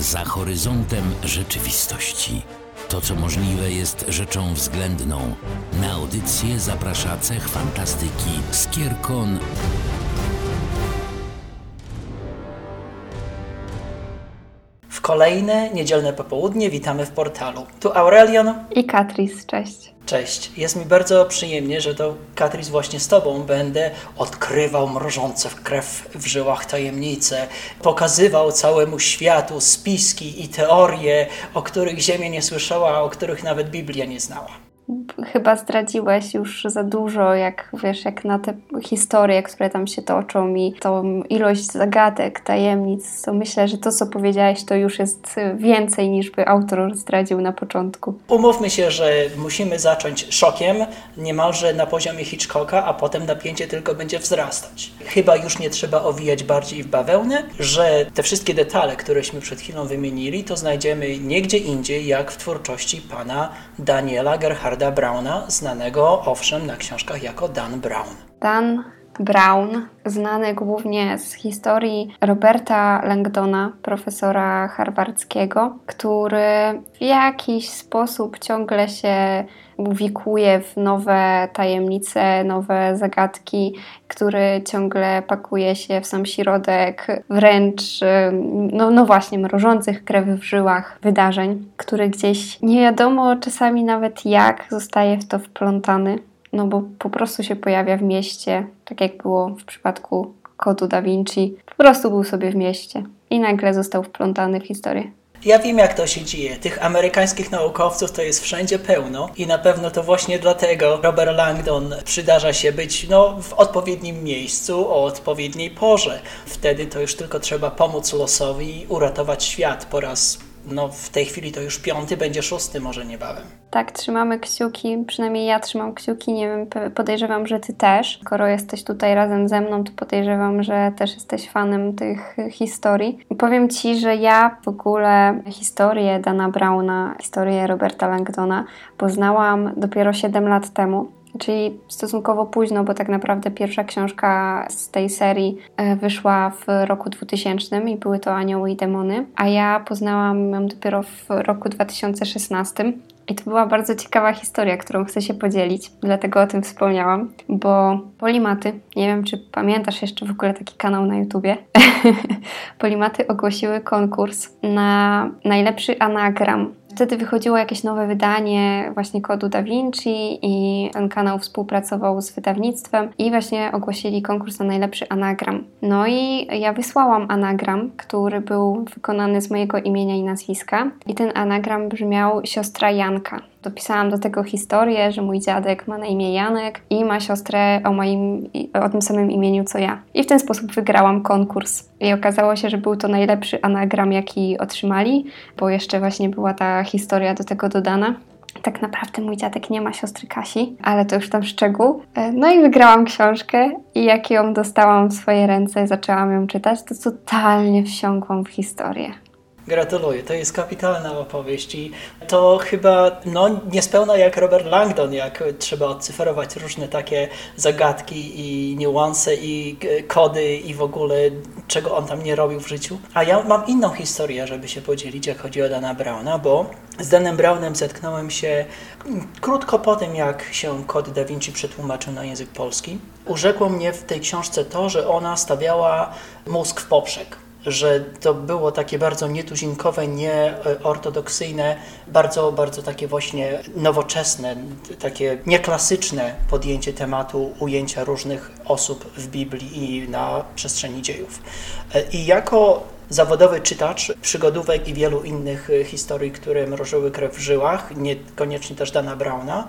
za horyzontem rzeczywistości. To, co możliwe, jest rzeczą względną. Na audycję zaprasza cech fantastyki Skierkon. W kolejne niedzielne popołudnie witamy w portalu. Tu Aurelion. I Katris, cześć. Cześć. Jest mi bardzo przyjemnie, że to Katris właśnie z Tobą będę odkrywał mrożące w krew w żyłach tajemnice, pokazywał całemu światu spiski i teorie, o których Ziemia nie słyszała, a o których nawet Biblia nie znała chyba zdradziłeś już za dużo, jak wiesz, jak na te historie, które tam się toczą i tą ilość zagadek, tajemnic, to myślę, że to, co powiedziałeś, to już jest więcej niż by autor zdradził na początku. Umówmy się, że musimy zacząć szokiem, niemalże na poziomie Hitchcocka, a potem napięcie tylko będzie wzrastać. Chyba już nie trzeba owijać bardziej w bawełnę, że te wszystkie detale, któreśmy przed chwilą wymienili, to znajdziemy nie gdzie indziej, jak w twórczości pana Daniela Gerharda Richarda Browna, znanego owszem na książkach jako Dan Brown. Dan Brown, znany głównie z historii Roberta Langdona, profesora harvardzkiego, który w jakiś sposób ciągle się wikuje w nowe tajemnice, nowe zagadki, który ciągle pakuje się w sam środek wręcz, no, no właśnie, mrożących krew w żyłach wydarzeń, który gdzieś nie wiadomo czasami nawet jak zostaje w to wplątany, no bo po prostu się pojawia w mieście, tak jak było w przypadku kodu Da Vinci, po prostu był sobie w mieście i nagle został wplątany w historię. Ja wiem, jak to się dzieje. Tych amerykańskich naukowców to jest wszędzie pełno i na pewno to właśnie dlatego Robert Langdon przydarza się być no, w odpowiednim miejscu o odpowiedniej porze. Wtedy to już tylko trzeba pomóc losowi i uratować świat po raz no w tej chwili to już piąty, będzie szósty może niebawem. Tak, trzymamy kciuki, przynajmniej ja trzymam kciuki, nie wiem, podejrzewam, że ty też. Skoro jesteś tutaj razem ze mną, to podejrzewam, że też jesteś fanem tych historii. powiem ci, że ja w ogóle historię Dana Browna, historię Roberta Langdona poznałam dopiero 7 lat temu czyli stosunkowo późno, bo tak naprawdę pierwsza książka z tej serii e, wyszła w roku 2000 i były to Anioły i Demony, a ja poznałam ją dopiero w roku 2016. I to była bardzo ciekawa historia, którą chcę się podzielić, dlatego o tym wspomniałam, bo Polimaty, nie wiem czy pamiętasz jeszcze w ogóle taki kanał na YouTubie, Polimaty ogłosiły konkurs na najlepszy anagram Wtedy wychodziło jakieś nowe wydanie właśnie kodu Da Vinci i ten kanał współpracował z wydawnictwem i właśnie ogłosili konkurs na najlepszy anagram. No i ja wysłałam anagram, który był wykonany z mojego imienia i nazwiska i ten anagram brzmiał siostra Janka. Dopisałam do tego historię, że mój dziadek ma na imię Janek i ma siostrę o moim, o tym samym imieniu co ja. I w ten sposób wygrałam konkurs. I okazało się, że był to najlepszy anagram, jaki otrzymali, bo jeszcze właśnie była ta historia do tego dodana. Tak naprawdę mój dziadek nie ma siostry Kasi, ale to już tam szczegół. E, no i wygrałam książkę i jak ją dostałam w swoje ręce i zaczęłam ją czytać, to totalnie wsiąkłam w historię. Gratuluję, to jest kapitalna opowieść i to chyba no, niespełna jak Robert Langdon, jak trzeba odcyfrować różne takie zagadki i niuanse i kody i w ogóle czego on tam nie robił w życiu. A ja mam inną historię, żeby się podzielić, jak chodzi o Dana Browna, bo z Danem Brownem zetknąłem się krótko po tym, jak się kod Da Vinci przetłumaczył na język polski. Urzekło mnie w tej książce to, że ona stawiała mózg w poprzek że to było takie bardzo nietuzinkowe, nieortodoksyjne, bardzo, bardzo takie właśnie nowoczesne, takie nieklasyczne podjęcie tematu ujęcia różnych osób w Biblii i na przestrzeni dziejów. I jako zawodowy czytacz przygodówek i wielu innych e, historii, które mrożyły krew w żyłach, niekoniecznie też Dana Browna,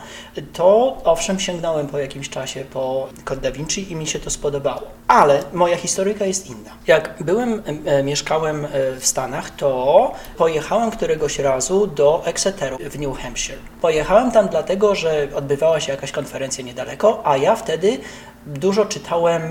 to owszem sięgnąłem po jakimś czasie po Kod Da Vinci i mi się to spodobało. Ale moja historyka jest inna. Jak byłem, e, mieszkałem e, w Stanach, to pojechałem któregoś razu do Exeteru w New Hampshire. Pojechałem tam dlatego, że odbywała się jakaś konferencja niedaleko, a ja wtedy dużo czytałem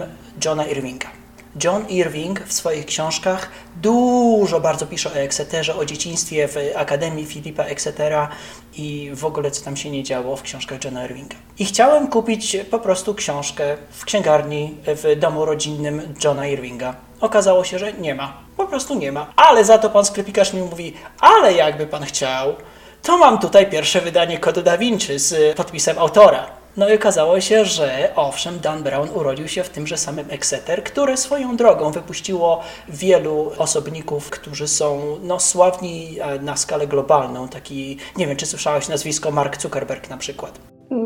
Johna Irvinga. John Irving w swoich książkach dużo bardzo pisze o Exeterze, o dzieciństwie w Akademii Filipa Exetera i w ogóle co tam się nie działo w książkach Johna Irvinga. I chciałem kupić po prostu książkę w księgarni w domu rodzinnym Johna Irvinga. Okazało się, że nie ma. po prostu nie ma. Ale za to pan sklepikarz mi mówi, ale jakby pan chciał, to mam tutaj pierwsze wydanie kodu Da Vinci z podpisem autora. No i okazało się, że owszem, Dan Brown urodził się w tymże samym Exeter, które swoją drogą wypuściło wielu osobników, którzy są no, sławni e, na skalę globalną. Taki, nie wiem, czy słyszałeś nazwisko Mark Zuckerberg na przykład.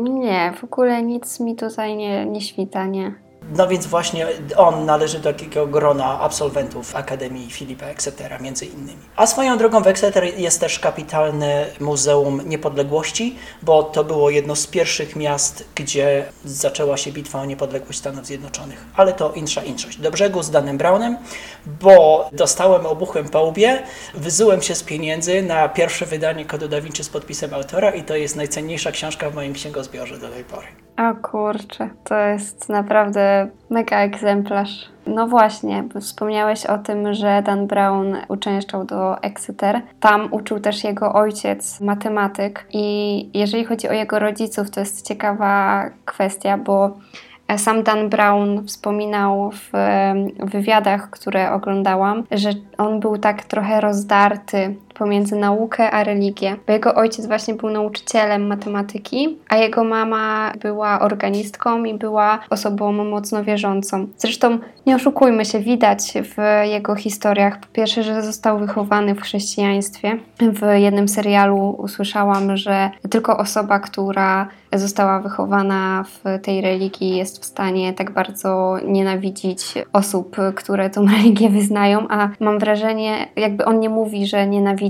Nie, w ogóle nic mi tutaj nie, nie świta, nie. No więc właśnie on należy do takiego grona absolwentów Akademii Filipa Exetera, między innymi. A swoją drogą w Exeter jest też kapitalne Muzeum Niepodległości, bo to było jedno z pierwszych miast, gdzie zaczęła się bitwa o niepodległość Stanów Zjednoczonych. Ale to insza inszość. Do brzegu z Danem Brownem, bo dostałem obuchem po łbie, wyzułem się z pieniędzy na pierwsze wydanie Kodu Da Vinci z podpisem autora i to jest najcenniejsza książka w moim księgozbiorze do tej pory. O kurczę, to jest naprawdę mega egzemplarz. No właśnie, wspomniałeś o tym, że Dan Brown uczęszczał do Exeter. Tam uczył też jego ojciec, matematyk. I jeżeli chodzi o jego rodziców, to jest ciekawa kwestia, bo sam Dan Brown wspominał w wywiadach, które oglądałam, że on był tak trochę rozdarty pomiędzy naukę a religię, bo jego ojciec właśnie był nauczycielem matematyki, a jego mama była organistką i była osobą mocno wierzącą. Zresztą nie oszukujmy się, widać w jego historiach, po pierwsze, że został wychowany w chrześcijaństwie. W jednym serialu usłyszałam, że tylko osoba, która została wychowana w tej religii, jest w stanie tak bardzo nienawidzić osób, które tą religię wyznają, a mam wrażenie, jakby on nie mówi, że nienawidzi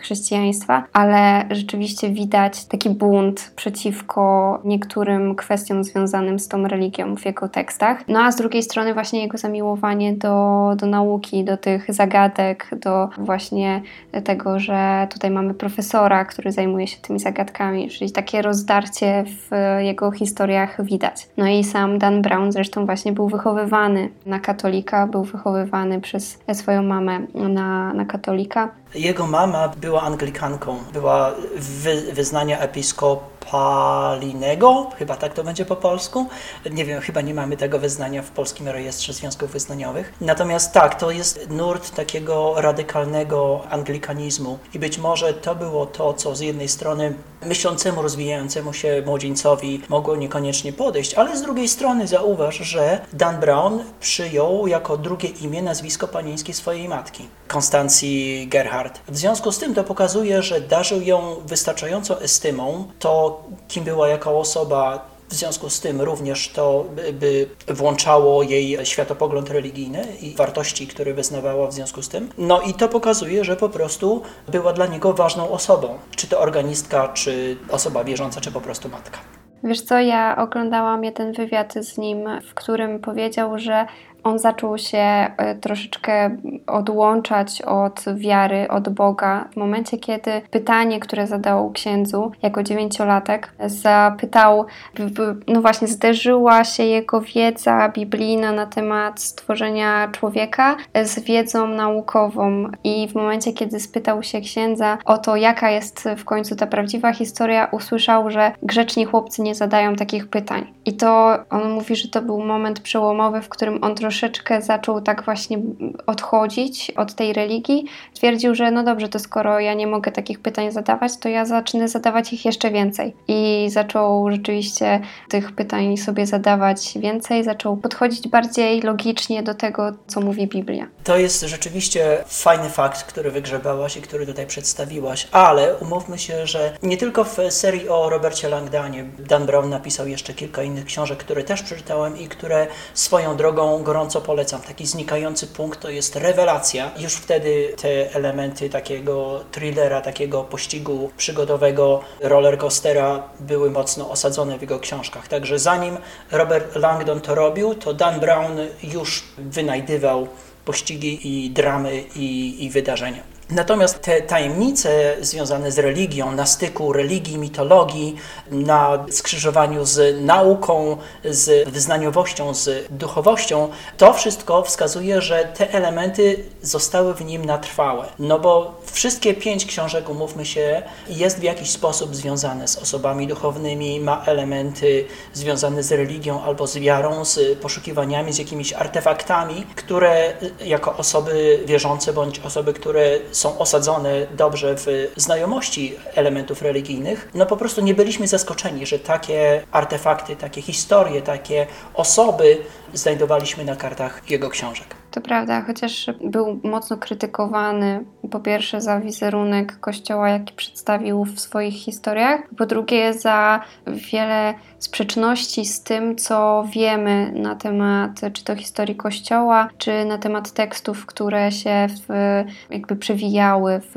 chrześcijaństwa, ale rzeczywiście widać taki bunt przeciwko niektórym kwestiom związanym z tą religią w jego tekstach. No a z drugiej strony właśnie jego zamiłowanie do, do nauki, do tych zagadek, do właśnie tego, że tutaj mamy profesora, który zajmuje się tymi zagadkami, czyli takie rozdarcie w jego historiach widać. No i sam Dan Brown zresztą właśnie był wychowywany na katolika, był wychowywany przez swoją mamę na, na katolika. Jego mama była Anglikanką, była wy, wyznania episkopalnego, chyba tak to będzie po polsku. Nie wiem, chyba nie mamy tego wyznania w polskim rejestrze związków wyznaniowych. Natomiast tak, to jest nurt takiego radykalnego anglikanizmu i być może to było to, co z jednej strony myślącemu, rozwijającemu się młodzieńcowi mogło niekoniecznie podejść, ale z drugiej strony zauważ, że Dan Brown przyjął jako drugie imię nazwisko panieńskie swojej matki, Konstancji Gerhard. W związku z tym to pokazuje, że darzył ją wystarczającą estymą, to kim była jako osoba, w związku z tym również to by, by, włączało jej światopogląd religijny i wartości, które wyznawała w związku z tym. No i to pokazuje, że po prostu była dla niego ważną osobą. Czy to organistka, czy osoba wierząca, czy po prostu matka. Wiesz co, ja oglądałam jeden wywiad z nim, w którym powiedział, że on zaczął się e, troszeczkę odłączać od wiary, od Boga w momencie, kiedy pytanie, które zadał księdzu jako dziewięciolatek, zapytał, no właśnie, zderzyła się jego wiedza biblijna na temat stworzenia człowieka z wiedzą naukową. I w momencie, kiedy spytał się księdza o to, jaka jest w końcu ta prawdziwa historia, usłyszał, że grzeczni chłopcy nie zadają takich pytań. I to on mówi, że to był moment przełomowy, w którym on troszeczkę troszeczkę zaczął tak właśnie odchodzić od tej religii. Twierdził, że no dobrze, to skoro ja nie mogę takich pytań zadawać, to ja zacznę zadawać ich jeszcze więcej. I zaczął rzeczywiście tych pytań sobie zadawać więcej, zaczął podchodzić bardziej logicznie do tego, co mówi Biblia. To jest rzeczywiście fajny fakt, który wygrzebałaś i który tutaj przedstawiłaś, ale umówmy się, że nie tylko w serii o Robercie Langdanie Dan Brown napisał jeszcze kilka innych książek, które też przeczytałem i które swoją drogą gorąco gorąco polecam. Taki znikający punkt to jest rewelacja. Już wtedy te elementy takiego thrillera, takiego pościgu przygodowego, rollercoastera były mocno osadzone w jego książkach. Także zanim Robert Langdon to robił, to Dan Brown już wynajdywał pościgi i dramy i, i wydarzenia. Natomiast te tajemnice związane z religią, na styku religii, mitologii, na skrzyżowaniu z nauką, z wyznaniowością, z duchowością, to wszystko wskazuje, że te elementy zostały w nim na trwałe. No bo wszystkie pięć książek, umówmy się, jest w jakiś sposób związane z osobami duchownymi, ma elementy związane z religią albo z wiarą, z poszukiwaniami, z jakimiś artefaktami, które jako osoby wierzące bądź osoby, które są osadzone dobrze w znajomości elementów religijnych, no po prostu nie byliśmy zaskoczeni, że takie artefakty, takie historie, takie osoby znajdowaliśmy na kartach jego książek. To prawda, chociaż był mocno krytykowany po pierwsze za wizerunek kościoła, jaki przedstawił w swoich historiach, po drugie za wiele sprzeczności z tym, co wiemy na temat czy to historii kościoła, czy na temat tekstów, które się w, jakby przewijały w,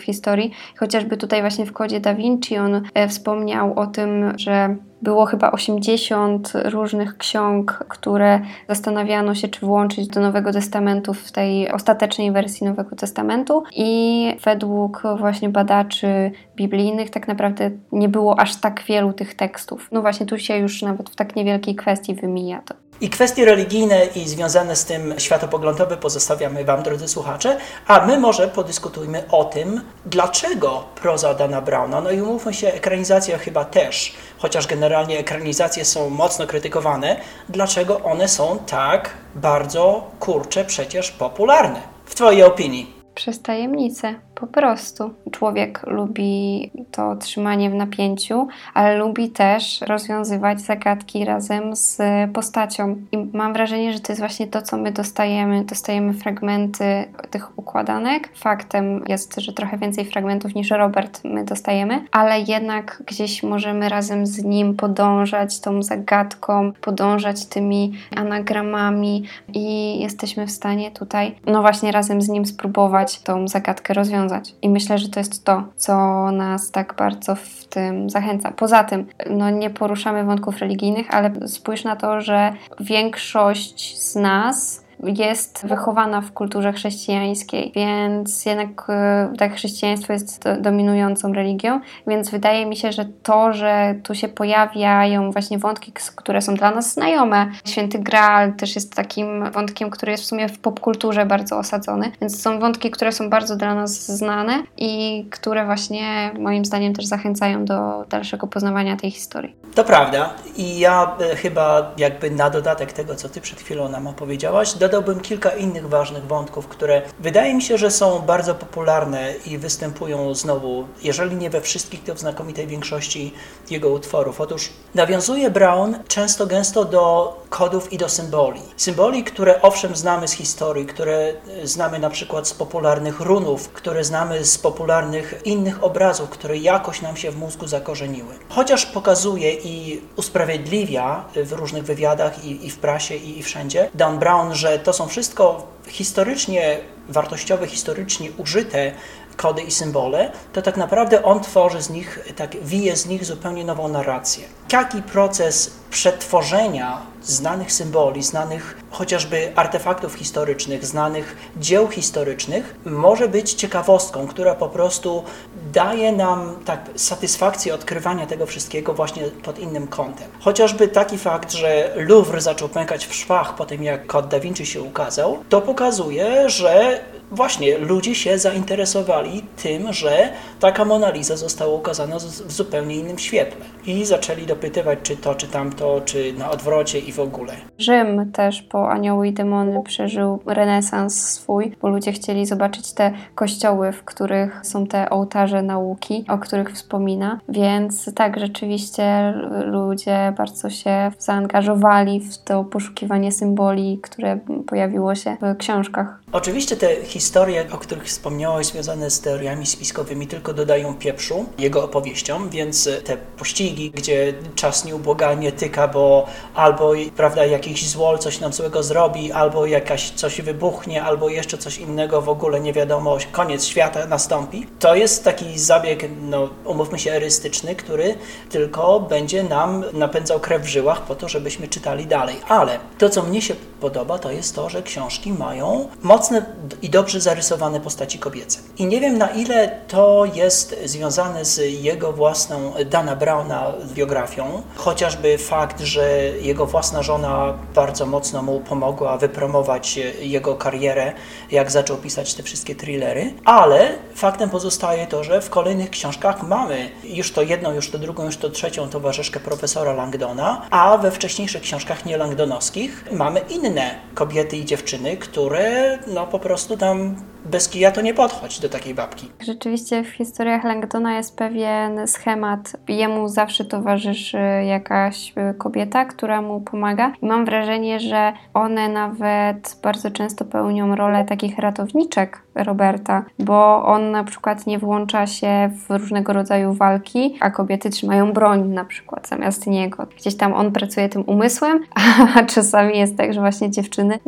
w historii. Chociażby tutaj właśnie w kodzie Da Vinci on e, wspomniał o tym, że było chyba 80 różnych ksiąg, które zastanawiano się, czy włączyć do Nowego Testamentu w tej ostatecznej wersji Nowego Testamentu i według właśnie badaczy biblijnych tak naprawdę nie było aż tak wielu tych tekstów. No właśnie tu się już nawet w tak niewielkiej kwestii wymija to. I kwestie religijne i związane z tym światopoglądowe pozostawiamy Wam, drodzy słuchacze, a my może podyskutujmy o tym, dlaczego proza Dana Browna, no i umówmy się, ekranizacja chyba też, chociaż generalnie ekranizacje są mocno krytykowane, dlaczego one są tak bardzo, kurcze, przecież popularne. W Twojej opinii? Przez tajemnicę, po prostu. Człowiek lubi to trzymanie w napięciu, ale lubi też rozwiązywać zagadki razem z postacią. I mam wrażenie, że to jest właśnie to, co my dostajemy. Dostajemy fragmenty tych układanek. Faktem jest, że trochę więcej fragmentów niż Robert my dostajemy, ale jednak gdzieś możemy razem z nim podążać tą zagadką, podążać tymi anagramami i jesteśmy w stanie tutaj, no właśnie razem z nim spróbować tą zagadkę rozwiązać. I myślę, że to jest to, co nas tak bardzo w tym zachęca. Poza tym, no nie poruszamy wątków religijnych, ale spójrz na to, że większość z nas jest wychowana w kulturze chrześcijańskiej, więc jednak e, tak chrześcijaństwo jest dominującą religią, więc wydaje mi się, że to, że tu się pojawiają właśnie wątki, które są dla nas znajome, Święty Graal też jest takim wątkiem, który jest w sumie w popkulturze bardzo osadzony, więc są wątki, które są bardzo dla nas znane i które właśnie moim zdaniem też zachęcają do dalszego poznawania tej historii. To prawda i ja e, chyba jakby na dodatek tego, co Ty przed chwilą nam opowiedziałaś, dodałbym kilka innych ważnych wątków, które wydaje mi się, że są bardzo popularne i występują znowu, jeżeli nie we wszystkich, to w znakomitej większości jego utworów. Otóż nawiązuje Brown często gęsto do kodów i do symboli. Symboli, które owszem znamy z historii, które znamy na przykład z popularnych runów, które znamy z popularnych innych obrazów, które jakoś nam się w mózgu zakorzeniły. Chociaż pokazuje i usprawiedliwia w różnych wywiadach i, i w prasie i, i wszędzie Dan Brown, że to są wszystko historycznie wartościowe, historycznie użyte kody i symbole, to tak naprawdę on tworzy z nich, tak wije z nich zupełnie nową narrację. Jaki proces przetworzenia znanych symboli, znanych chociażby artefaktów historycznych, znanych dzieł historycznych może być ciekawostką, która po prostu daje nam tak satysfakcję odkrywania tego wszystkiego właśnie pod innym kątem. Chociażby taki fakt, że Louvre zaczął pękać w szwach po tym, jak kod Da Vinci się ukazał, to pokazuje, że właśnie ludzie się zainteresowali tym, że taka Mona Lisa została ukazana w zupełnie innym świetle. I zaczęli dopytywać, czy to, czy tamto, czy na odwrocie i w ogóle. Rzym też po Anioły i Demony przeżył renesans swój, bo ludzie chcieli zobaczyć te kościoły, w których są te ołtarze nauki, o których wspomina. Więc tak, rzeczywiście ludzie bardzo się zaangażowali w to poszukiwanie symboli, które pojawiło się w książkach. Oczywiście te historie, o których wspomniałeś, związane z teoriami spiskowymi, tylko dodają pieprzu jego opowieściom, więc te pościgi, gdzie czas nieubłaganie bo albo prawda, jakiś złol coś nam złego zrobi, albo jakaś coś wybuchnie, albo jeszcze coś innego w ogóle nie wiadomo, koniec świata nastąpi. To jest taki zabieg, no umówmy się, erystyczny, który tylko będzie nam napędzał krew w żyłach po to, żebyśmy czytali dalej. Ale to, co mnie się podoba, to jest to, że książki mają mocne i dobrze dobrze zarysowane postaci kobiece. I nie wiem na ile to jest związane z jego własną Dana Browna biografią, chociażby fakt, że jego własna żona bardzo mocno mu pomogła wypromować jego karierę, jak zaczął pisać te wszystkie thrillery, ale faktem pozostaje to, że w kolejnych książkach mamy już to jedną, już to drugą, już to trzecią towarzyszkę profesora Langdona, a we wcześniejszych książkach nie langdonowskich mamy inne kobiety i dziewczyny, które no po prostu tam bez kija to nie podchodź do takiej babki. Rzeczywiście w historiach Langdona jest pewien schemat. Jemu zawsze towarzyszy jakaś y, kobieta, która mu pomaga. I mam wrażenie, że one nawet bardzo często pełnią rolę takich ratowniczek Roberta, bo on na przykład nie włącza się w różnego rodzaju walki, a kobiety trzymają broń na przykład zamiast niego. Gdzieś tam on pracuje tym umysłem, a czasami jest tak, że właśnie dziewczyny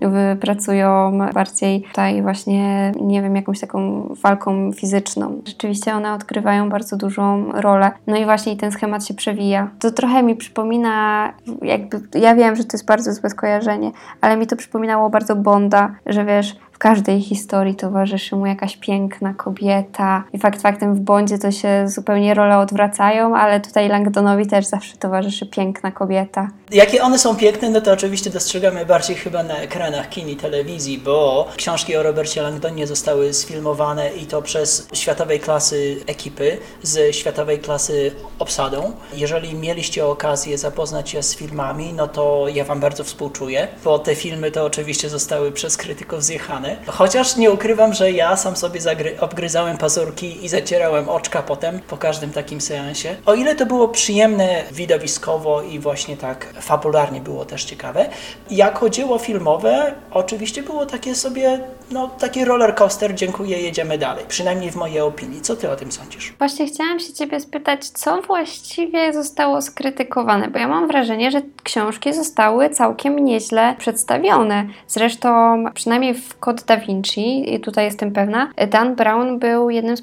pracują bardziej tutaj właśnie nie wiem, jakąś taką walką fizyczną. Rzeczywiście one odgrywają bardzo dużą rolę. No i właśnie ten schemat się przewija. To trochę mi przypomina, jakby, ja wiem, że to jest bardzo złe skojarzenie, ale mi to przypominało bardzo Bonda, że wiesz, w każdej historii towarzyszy mu jakaś piękna kobieta. I fakt faktem w Bondzie to się zupełnie role odwracają, ale tutaj Langdonowi też zawsze towarzyszy piękna kobieta. Jakie one są piękne, no to oczywiście dostrzegamy bardziej chyba na ekranach kin i telewizji, bo książki o Robercie Langdonie zostały sfilmowane i to przez światowej klasy ekipy, z światowej klasy obsadą. Jeżeli mieliście okazję zapoznać się z filmami, no to ja Wam bardzo współczuję, bo te filmy to oczywiście zostały przez krytyków zjechane Chociaż nie ukrywam, że ja sam sobie obgryzałem pazurki i zacierałem oczka potem po każdym takim seansie. O ile to było przyjemne widowiskowo i właśnie tak fabularnie było też ciekawe, jako dzieło filmowe oczywiście było takie sobie, no taki roller coaster, dziękuję, jedziemy dalej. Przynajmniej w mojej opinii. Co ty o tym sądzisz? Właśnie chciałam się ciebie spytać, co właściwie zostało skrytykowane, bo ja mam wrażenie, że książki zostały całkiem nieźle przedstawione. Zresztą przynajmniej w kod Da Vinci, i tutaj jestem pewna, Dan Brown był jednym z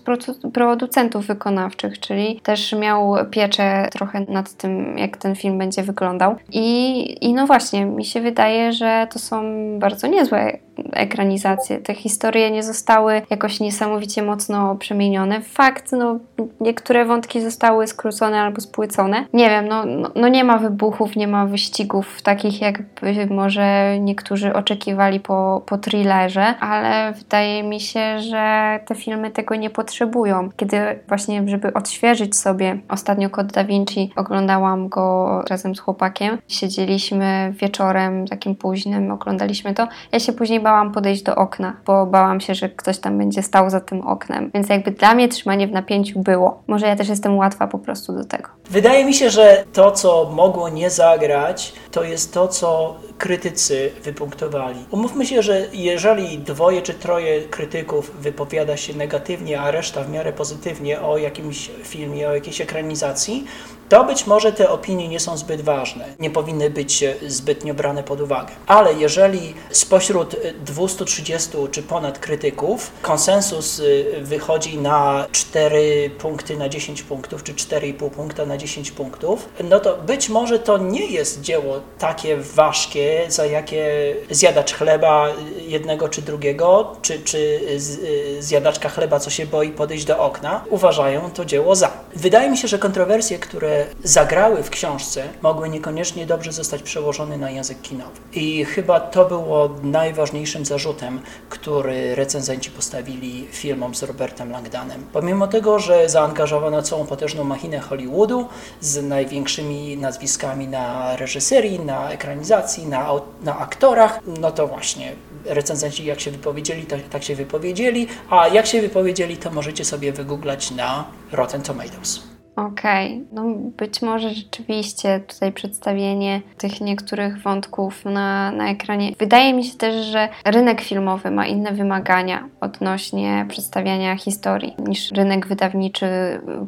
producentów wykonawczych, czyli też miał pieczę trochę nad tym, jak ten film będzie wyglądał. I, i no właśnie, mi się wydaje, że to są bardzo niezłe ekranizacje. Te historie nie zostały jakoś niesamowicie mocno przemienione. Fakt, no, niektóre wątki zostały skrócone albo spłycone. Nie wiem, no, no, no nie ma wybuchów, nie ma wyścigów takich, jakby może niektórzy oczekiwali po, po thrillerze, ale wydaje mi się, że te filmy tego nie potrzebują. Kiedy właśnie, żeby odświeżyć sobie ostatnio Kod Da Vinci, oglądałam go razem z chłopakiem. Siedzieliśmy wieczorem takim późnym, oglądaliśmy to. Ja się później bałam podejść do okna, bo bałam się, że ktoś tam będzie stał za tym oknem. Więc jakby dla mnie trzymanie w napięciu było. Może ja też jestem łatwa po prostu do tego. Wydaje mi się, że to, co mogło nie zagrać, to jest to, co krytycy wypunktowali. Umówmy się, że jeżeli dwoje czy troje krytyków wypowiada się negatywnie, a reszta w miarę pozytywnie o jakimś filmie, o jakiejś ekranizacji, to być może te opinie nie są zbyt ważne, nie powinny być zbytnio brane pod uwagę. Ale jeżeli spośród 230 czy ponad krytyków konsensus y, wychodzi na 4 punkty na 10 punktów, czy 4,5 punkta na 10 punktów, no to być może to nie jest dzieło takie ważkie, za jakie zjadacz chleba jednego czy drugiego, czy, czy zjadaczka chleba, co się boi podejść do okna, uważają to dzieło za. Wydaje mi się, że kontrowersje, które zagrały w książce, mogły niekoniecznie dobrze zostać przełożone na język kinowy. I chyba to było najważniejszym zarzutem, który recenzenci postawili filmom z Robertem Langdanem. Pomimo tego, że zaangażowano całą potężną machinę Hollywoodu z największymi nazwiskami na reżyserii, na ekranizacji, na, na aktorach, no to właśnie recenzenci jak się wypowiedzieli, tak, tak się wypowiedzieli, a jak się wypowiedzieli, to możecie sobie wygooglać na Rotten Tomatoes. Okej, okay. no być może rzeczywiście tutaj przedstawienie tych niektórych wątków na, na ekranie. Wydaje mi się też, że rynek filmowy ma inne wymagania odnośnie przedstawiania historii niż rynek wydawniczy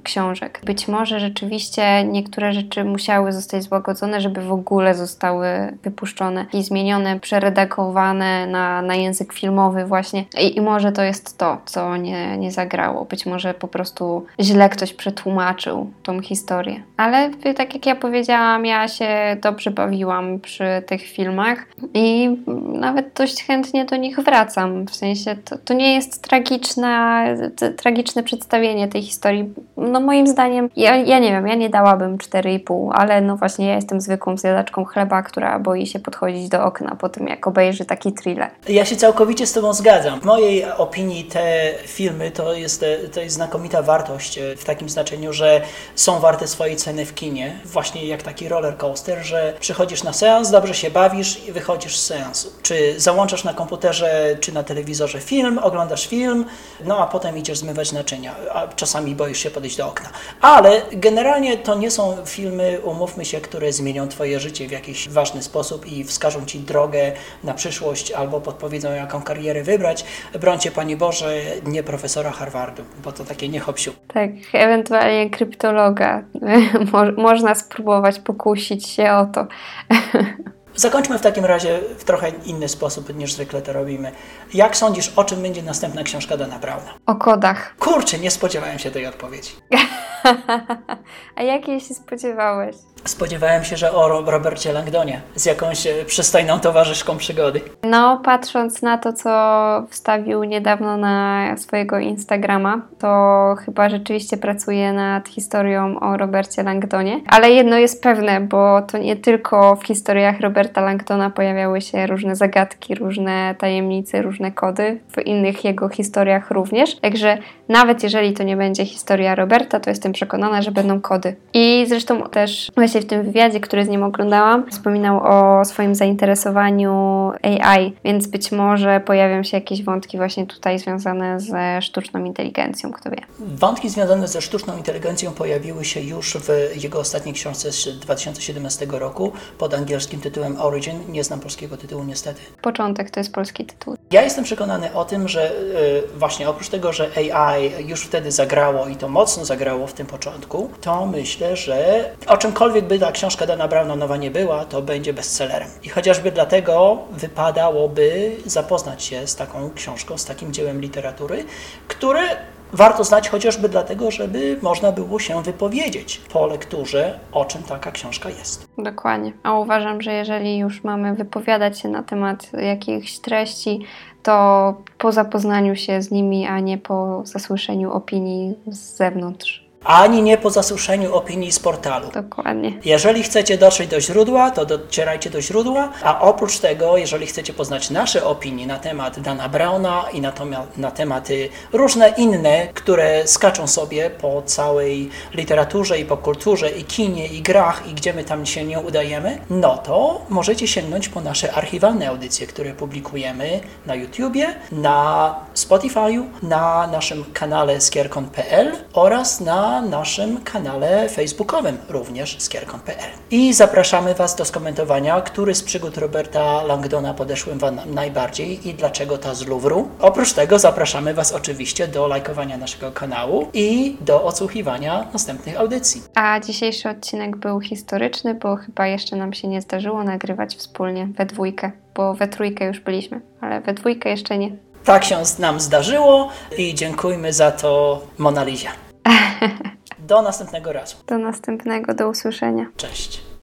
książek. Być może rzeczywiście niektóre rzeczy musiały zostać złagodzone, żeby w ogóle zostały wypuszczone i zmienione, przeredagowane na, na język filmowy właśnie. I, I może to jest to, co nie, nie zagrało. Być może po prostu źle ktoś przetłumaczył przeżył tą historię. Ale tak jak ja powiedziałam, ja się dobrze bawiłam przy tych filmach i nawet dość chętnie do nich wracam. W sensie to, to nie jest tragiczna, tragiczne przedstawienie tej historii. No moim zdaniem, ja, ja nie wiem, ja nie dałabym 4,5, ale no właśnie ja jestem zwykłą zjadaczką chleba, która boi się podchodzić do okna po tym, jak obejrzy taki thriller. Ja się całkowicie z Tobą zgadzam. W mojej opinii te filmy to jest, to jest znakomita wartość e, w takim znaczeniu, że są warte swojej ceny w kinie. Właśnie jak taki roller coaster, że przychodzisz na seans, dobrze się bawisz i wychodzisz z seansu. Czy załączasz na komputerze, czy na telewizorze film, oglądasz film, no a potem idziesz zmywać naczynia, a czasami boisz się podejść do okna. Ale generalnie to nie są filmy, umówmy się, które zmienią Twoje życie w jakiś ważny sposób i wskażą Ci drogę na przyszłość albo podpowiedzą, jaką karierę wybrać. Brońcie, Panie Boże, nie profesora Harvardu, bo to takie nie hopsiu. Tak, ewentualnie kryptologa. Mo można spróbować pokusić się o to. Zakończmy w takim razie w trochę inny sposób niż zwykle to robimy. Jak sądzisz, o czym będzie następna książka Dana Browna? O kodach. Kurczę, nie spodziewałem się tej odpowiedzi. A jakiej się spodziewałeś? Spodziewałem się, że o Robercie Langdonie z jakąś e, przystojną towarzyszką przygody. No, patrząc na to, co wstawił niedawno na swojego Instagrama, to chyba rzeczywiście pracuje nad historią o Robercie Langdonie. Ale jedno jest pewne, bo to nie tylko w historiach Roberta Langdona pojawiały się różne zagadki, różne tajemnice, różne kody, w innych jego historiach również. Także nawet jeżeli to nie będzie historia Roberta, to jestem przekonana, że będą kody. I zresztą też właśnie w tym wywiadzie, który z nim oglądałam, wspominał o swoim zainteresowaniu AI, więc być może pojawią się jakieś wątki właśnie tutaj związane ze sztuczną inteligencją, kto wie. Wątki związane ze sztuczną inteligencją pojawiły się już w jego ostatniej książce z 2017 roku pod angielskim tytułem Origin. Nie znam polskiego tytułu niestety. Początek to jest polski tytuł. Ja jestem przekonany o tym, że y, właśnie oprócz tego, że AI już wtedy zagrało i to mocno zagrało w tym początku, to myślę, że o czymkolwiek by ta książka Dana Browna nowa nie była, to będzie bestsellerem. I chociażby dlatego wypadałoby zapoznać się z taką książką, z takim dziełem literatury, które warto znać chociażby dlatego, żeby można było się wypowiedzieć po lekturze, o czym taka książka jest. Dokładnie. A uważam, że jeżeli już mamy wypowiadać się na temat jakichś treści, to po zapoznaniu się z nimi, a nie po zasłyszeniu opinii z zewnątrz ani nie po zasuszeniu opinii z portalu. Dokładnie. Jeżeli chcecie dotrzeć do źródła, to docierajcie do źródła, a oprócz tego, jeżeli chcecie poznać nasze opinie na temat Dana Browna i na, to, na tematy różne inne, które skaczą sobie po całej literaturze i po kulturze i kinie i grach i gdzie my tam się nie udajemy, no to możecie sięgnąć po nasze archiwalne audycje, które publikujemy na YouTubie, na Spotify'u, na naszym kanale skierkon.pl oraz na naszym kanale facebookowym, również skierkon.pl. I zapraszamy Was do skomentowania, który z przygód Roberta Langdona podeszły Wam najbardziej i dlaczego ta z Louvru. Oprócz tego zapraszamy Was oczywiście do lajkowania naszego kanału i do odsłuchiwania następnych audycji. A dzisiejszy odcinek był historyczny, bo chyba jeszcze nam się nie zdarzyło nagrywać wspólnie we dwójkę, bo we trójkę już byliśmy, ale we dwójkę jeszcze nie. Tak się nam zdarzyło i dziękujmy za to Monalizie. Do następnego razu. Do następnego, do usłyszenia. Cześć.